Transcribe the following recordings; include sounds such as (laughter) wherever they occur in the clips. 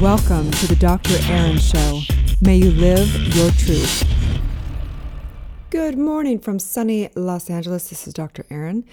Welcome to the Dr. Aaron Show. May you live your truth. Good morning from sunny Los Angeles. This is Dr. Aaron.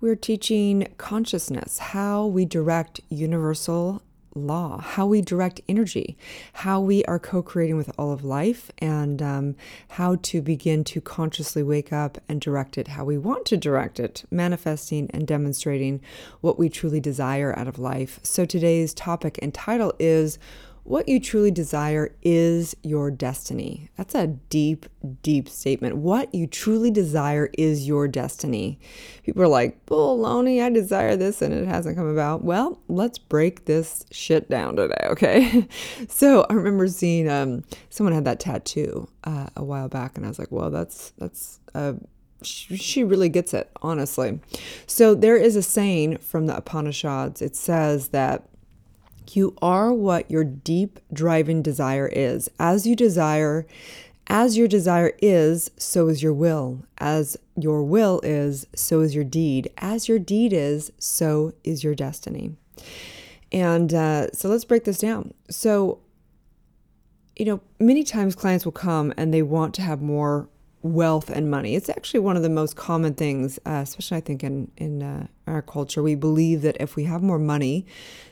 We're teaching consciousness, how we direct universal law, how we direct energy, how we are co creating with all of life, and um, how to begin to consciously wake up and direct it how we want to direct it, manifesting and demonstrating what we truly desire out of life. So today's topic and title is what you truly desire is your destiny. That's a deep, deep statement. What you truly desire is your destiny. People are like, baloney, I desire this and it hasn't come about. Well, let's break this shit down today, okay? (laughs) so I remember seeing um, someone had that tattoo uh, a while back, and I was like, well, that's, that's, uh, she really gets it, honestly. So there is a saying from the Upanishads. It says that you are what your deep driving desire is. As you desire, as your desire is, so is your will. As your will is, so is your deed. As your deed is, so is your destiny. And uh, so let's break this down. So, you know, many times clients will come and they want to have more wealth and money. It's actually one of the most common things, uh, especially I think in in uh, our culture. We believe that if we have more money,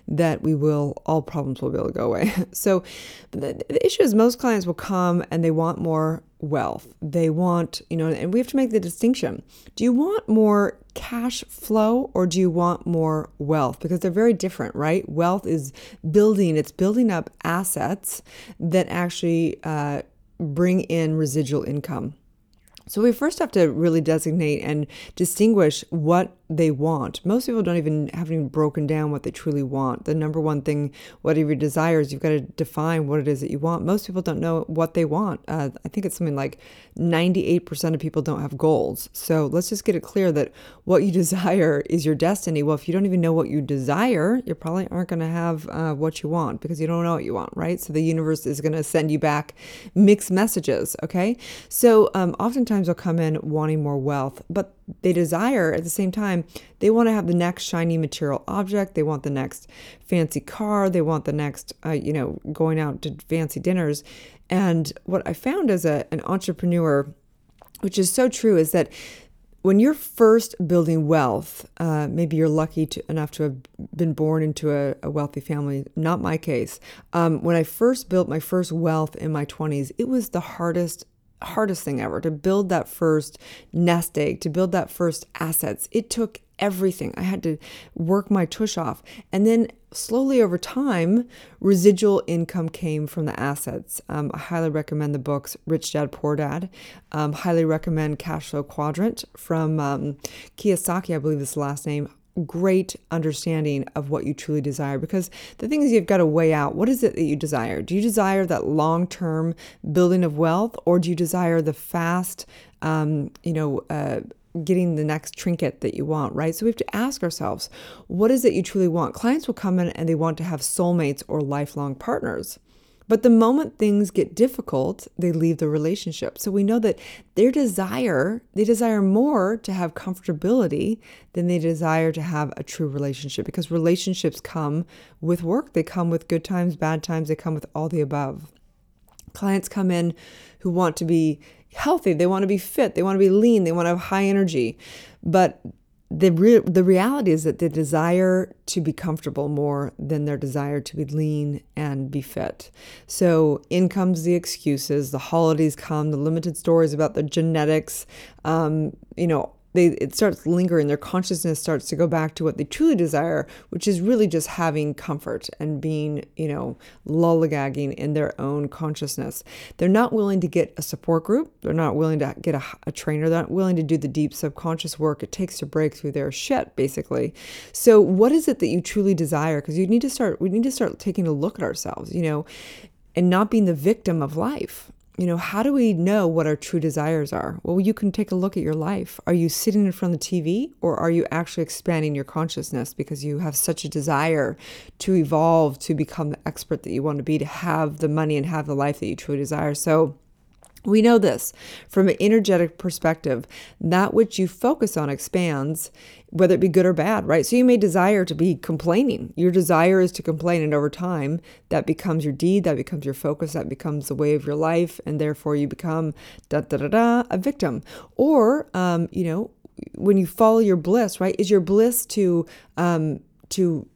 that we will all problems will be able to go away. (laughs) so the, the issue is most clients will come and they want more wealth. They want, you know, and we have to make the distinction. Do you want more cash flow or do you want more wealth? Because they're very different, right? Wealth is building, it's building up assets that actually uh, bring in residual income. So we first have to really designate and distinguish what they want. Most people don't even haven't even broken down what they truly want. The number one thing, whatever your desires, you've got to define what it is that you want. Most people don't know what they want. Uh, I think it's something like 98% of people don't have goals. So let's just get it clear that what you (laughs) desire is your destiny. Well, if you don't even know what you desire, you probably aren't going to have uh, what you want because you don't know what you want, right? So the universe is going to send you back mixed messages. Okay, so um, oftentimes they'll come in wanting more wealth, but they desire at the same time they want to have the next shiny material object they want the next fancy car they want the next uh, you know going out to fancy dinners and what i found as a, an entrepreneur which is so true is that when you're first building wealth, uh, maybe you're lucky to, enough to have been born into a, a wealthy family. Not my case. Um, when I first built my first wealth in my 20s, it was the hardest hardest thing ever to build that first nest egg, to build that first assets. It took everything. I had to work my tush off. And then slowly over time, residual income came from the assets. Um, I highly recommend the books Rich Dad Poor Dad. Um, highly recommend Cash Flow Quadrant from um, Kiyosaki, I believe is the last name great understanding of what you truly desire because the thing is you've got to weigh out what is it that you desire do you desire that long-term building of wealth or do you desire the fast um, you know uh, getting the next trinket that you want, right? So we have to ask ourselves, what is it you truly want? Clients will come in and they want to have soulmates or lifelong partners. But the moment things get difficult, they leave the relationship. So we know that their desire, they desire more to have comfortability than they desire to have a true relationship because relationships come with work, they come with good times, bad times, they come with all the above. Clients come in who want to be healthy, they want to be fit, they want to be lean, they want to have high energy, but the re- the reality is that they desire to be comfortable more than their desire to be lean and be fit. So in comes the excuses. The holidays come. The limited stories about the genetics. Um, you know, they it starts lingering. Their consciousness starts to go back to what they truly desire which is really just having comfort and being you know lollygagging in their own consciousness. They're not willing to get a support group. They're not willing to get a, a trainer. They're not willing to do the deep subconscious work. It takes to break through their shit basically. So what is it that you truly desire? Because you need to start we need to start taking a look at ourselves you know and not being the victim of life you know, how do we know what our true desires are? Well, you can take a look at your life. Are you sitting in front of the TV or are you actually expanding your consciousness because you have such a desire to evolve, to become the expert that you want to be, to have the money and have the life that you truly desire? So, We know this from an energetic perspective. That which you focus on expands, whether it be good or bad, right? So you may desire to be complaining. Your desire is to complain, and over time, that becomes your deed, that becomes your focus, that becomes the way of your life, and therefore you become da da da da a victim. Or, um, you know, when you follow your bliss, right? Is your bliss to um, to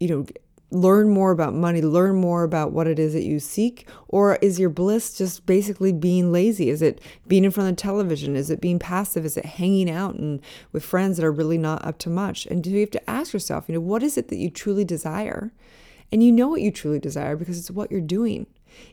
you know learn more about money, learn more about what it is that you seek? Or is your bliss just basically being lazy? Is it being in front of the television? Is it being passive? Is it hanging out and with friends that are really not up to much? And do you have to ask yourself, you know, what is it that you truly desire? And you know what you truly desire because it's what you're doing.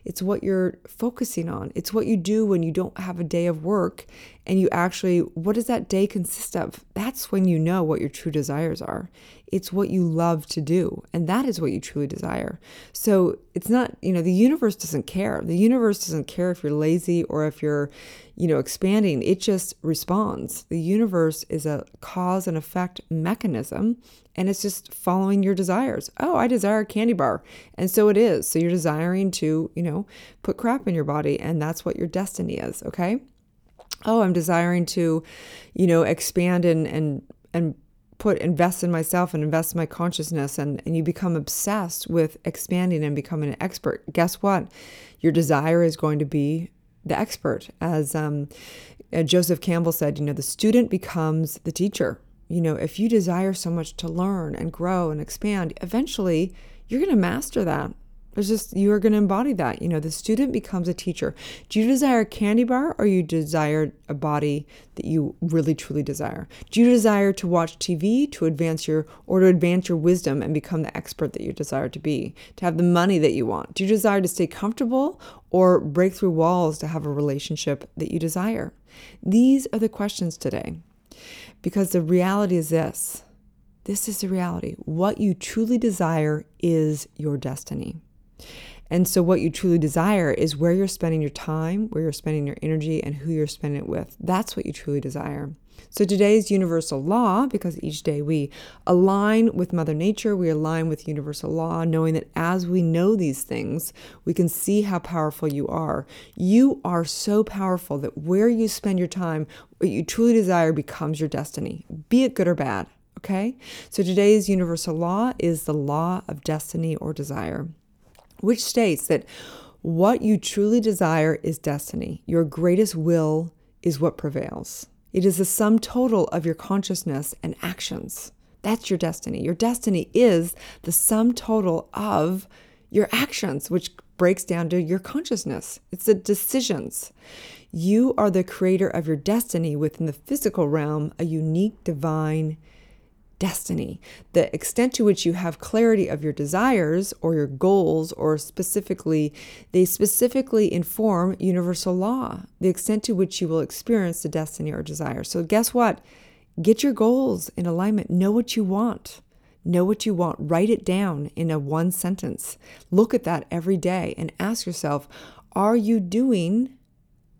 It's what you're focusing on. It's what you do when you don't have a day of work and you actually, what does that day consist of? That's when you know what your true desires are. It's what you love to do. And that is what you truly desire. So it's not, you know, the universe doesn't care. The universe doesn't care if you're lazy or if you're, you know, expanding. It just responds. The universe is a cause and effect mechanism and it's just following your desires. Oh, I desire a candy bar. And so it is. So you're desiring to, you know, put crap in your body and that's what your destiny is, okay? Oh, I'm desiring to, you know, expand and and and put invest in myself and invest in my consciousness. And, and you become obsessed with expanding and becoming an expert. Guess what? Your desire is going to be the expert. As um, uh, joseph campbell said you know the student becomes the teacher. You know if you desire so much to learn and grow and expand eventually you're going to master that there's just you are going to embody that. You know, the student becomes a teacher. Do you desire a candy bar or you desire a body that you really truly desire? Do you desire to watch TV to advance your or to advance your wisdom and become the expert that you desire to be? To have the money that you want? Do you desire to stay comfortable or break through walls to have a relationship that you desire? These are the questions today. Because the reality is this. This is the reality. What you truly desire is your destiny. And so, what you truly desire is where you're spending your time, where you're spending your energy, and who you're spending it with. That's what you truly desire. So, today's universal law, because each day we align with Mother Nature, we align with universal law, knowing that as we know these things, we can see how powerful you are. You are so powerful that where you spend your time, what you truly desire becomes your destiny, be it good or bad. Okay? So, today's universal law is the law of destiny or desire which states that what you truly desire is destiny. Your greatest will is what prevails. It is the sum total of your consciousness and actions. That's your destiny. Your destiny is the sum total of your actions, which breaks down to your consciousness. It's the decisions. You are the creator of your destiny within the physical realm, a unique divine destiny, the extent to which you have clarity of your desires or your goals, or specifically, they specifically inform universal law, the extent to which you will experience the destiny or desire. So, guess what? Get your goals in alignment. Know what you want. Know what you want. Write it down in a one sentence. Look at that every day and ask yourself, are you doing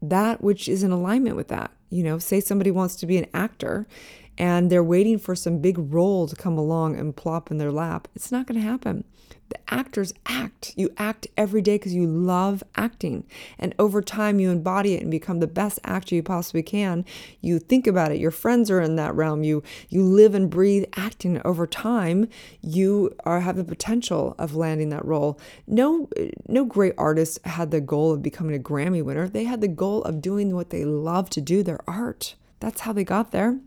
that which is in alignment with that? You know, say somebody wants to be an actor and they're waiting for some big role to come along and plop in their lap. It's not going to happen. The actors act. You act every day because you love acting. And over time, you embody it and become the best actor you possibly can. You think about it. Your friends are in that realm. You you live and breathe acting. Over time, you are have the potential of landing that role. No, no great artist had the goal of becoming a Grammy winner. They had the goal of doing what they love to do, their art. That's how they got there.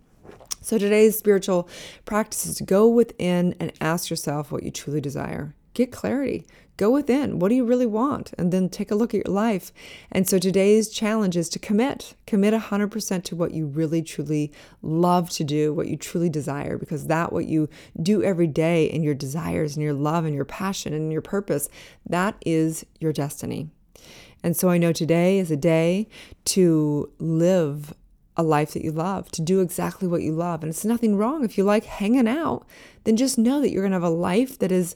So today's spiritual practice is to go within and ask yourself what you truly desire. Get clarity. Go within. What do you really want? And then take a look at your life. And so today's challenge is to commit. Commit 100% to what you really, truly love to do, what you truly desire, because that what you do every day in your desires and your love and your passion and your purpose, that is your destiny. And so I know today is a day to live a life that you love, to do exactly what you love. And it's nothing wrong if you like hanging out, then just know that you're going to have a life that is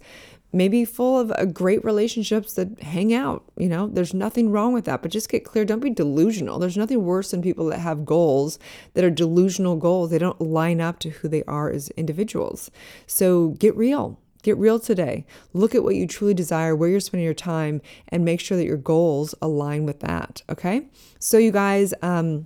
maybe full of uh, great relationships that hang out. You know, there's nothing wrong with that, but just get clear. Don't be delusional. There's nothing worse than people that have goals that are delusional goals. They don't line up to who they are as individuals. So get real. Get real today. Look at what you truly desire, where you're spending your time, and make sure that your goals align with that. Okay. So, you guys, um,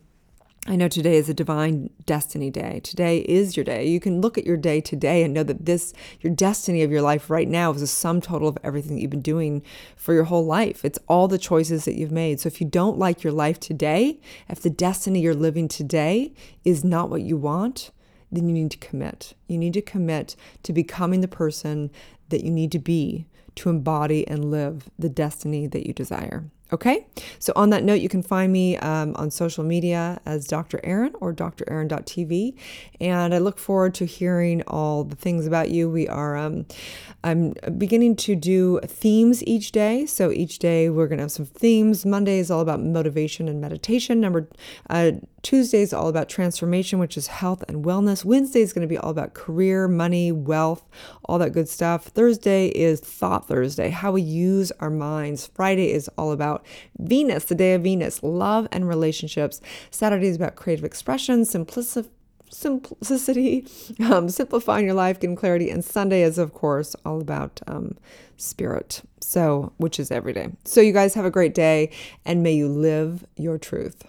I know today is a divine destiny day. Today is your day. You can look at your day today and know that this, your destiny of your life right now, is a sum total of everything that you've been doing for your whole life. It's all the choices that you've made. So if you don't like your life today, if the destiny you're living today is not what you want, then you need to commit. You need to commit to becoming the person that you need to be to embody and live the destiny that you desire. Okay, so on that note, you can find me um, on social media as Dr. Aaron or draaron.tv, and I look forward to hearing all the things about you. We are, um, I'm beginning to do themes each day. So each day we're going to have some themes. Monday is all about motivation and meditation. Number uh, Tuesday is all about transformation, which is health and wellness. Wednesday is going to be all about career, money, wealth, all that good stuff. Thursday is Thought Thursday, how we use our minds. Friday is all about Venus, the day of Venus, love and relationships. Saturday is about creative expression, simplicity simplicity, (laughs) um, simplifying your life, getting clarity. And Sunday is, of course, all about um, spirit. So, which is every day. So, you guys have a great day and may you live your truth.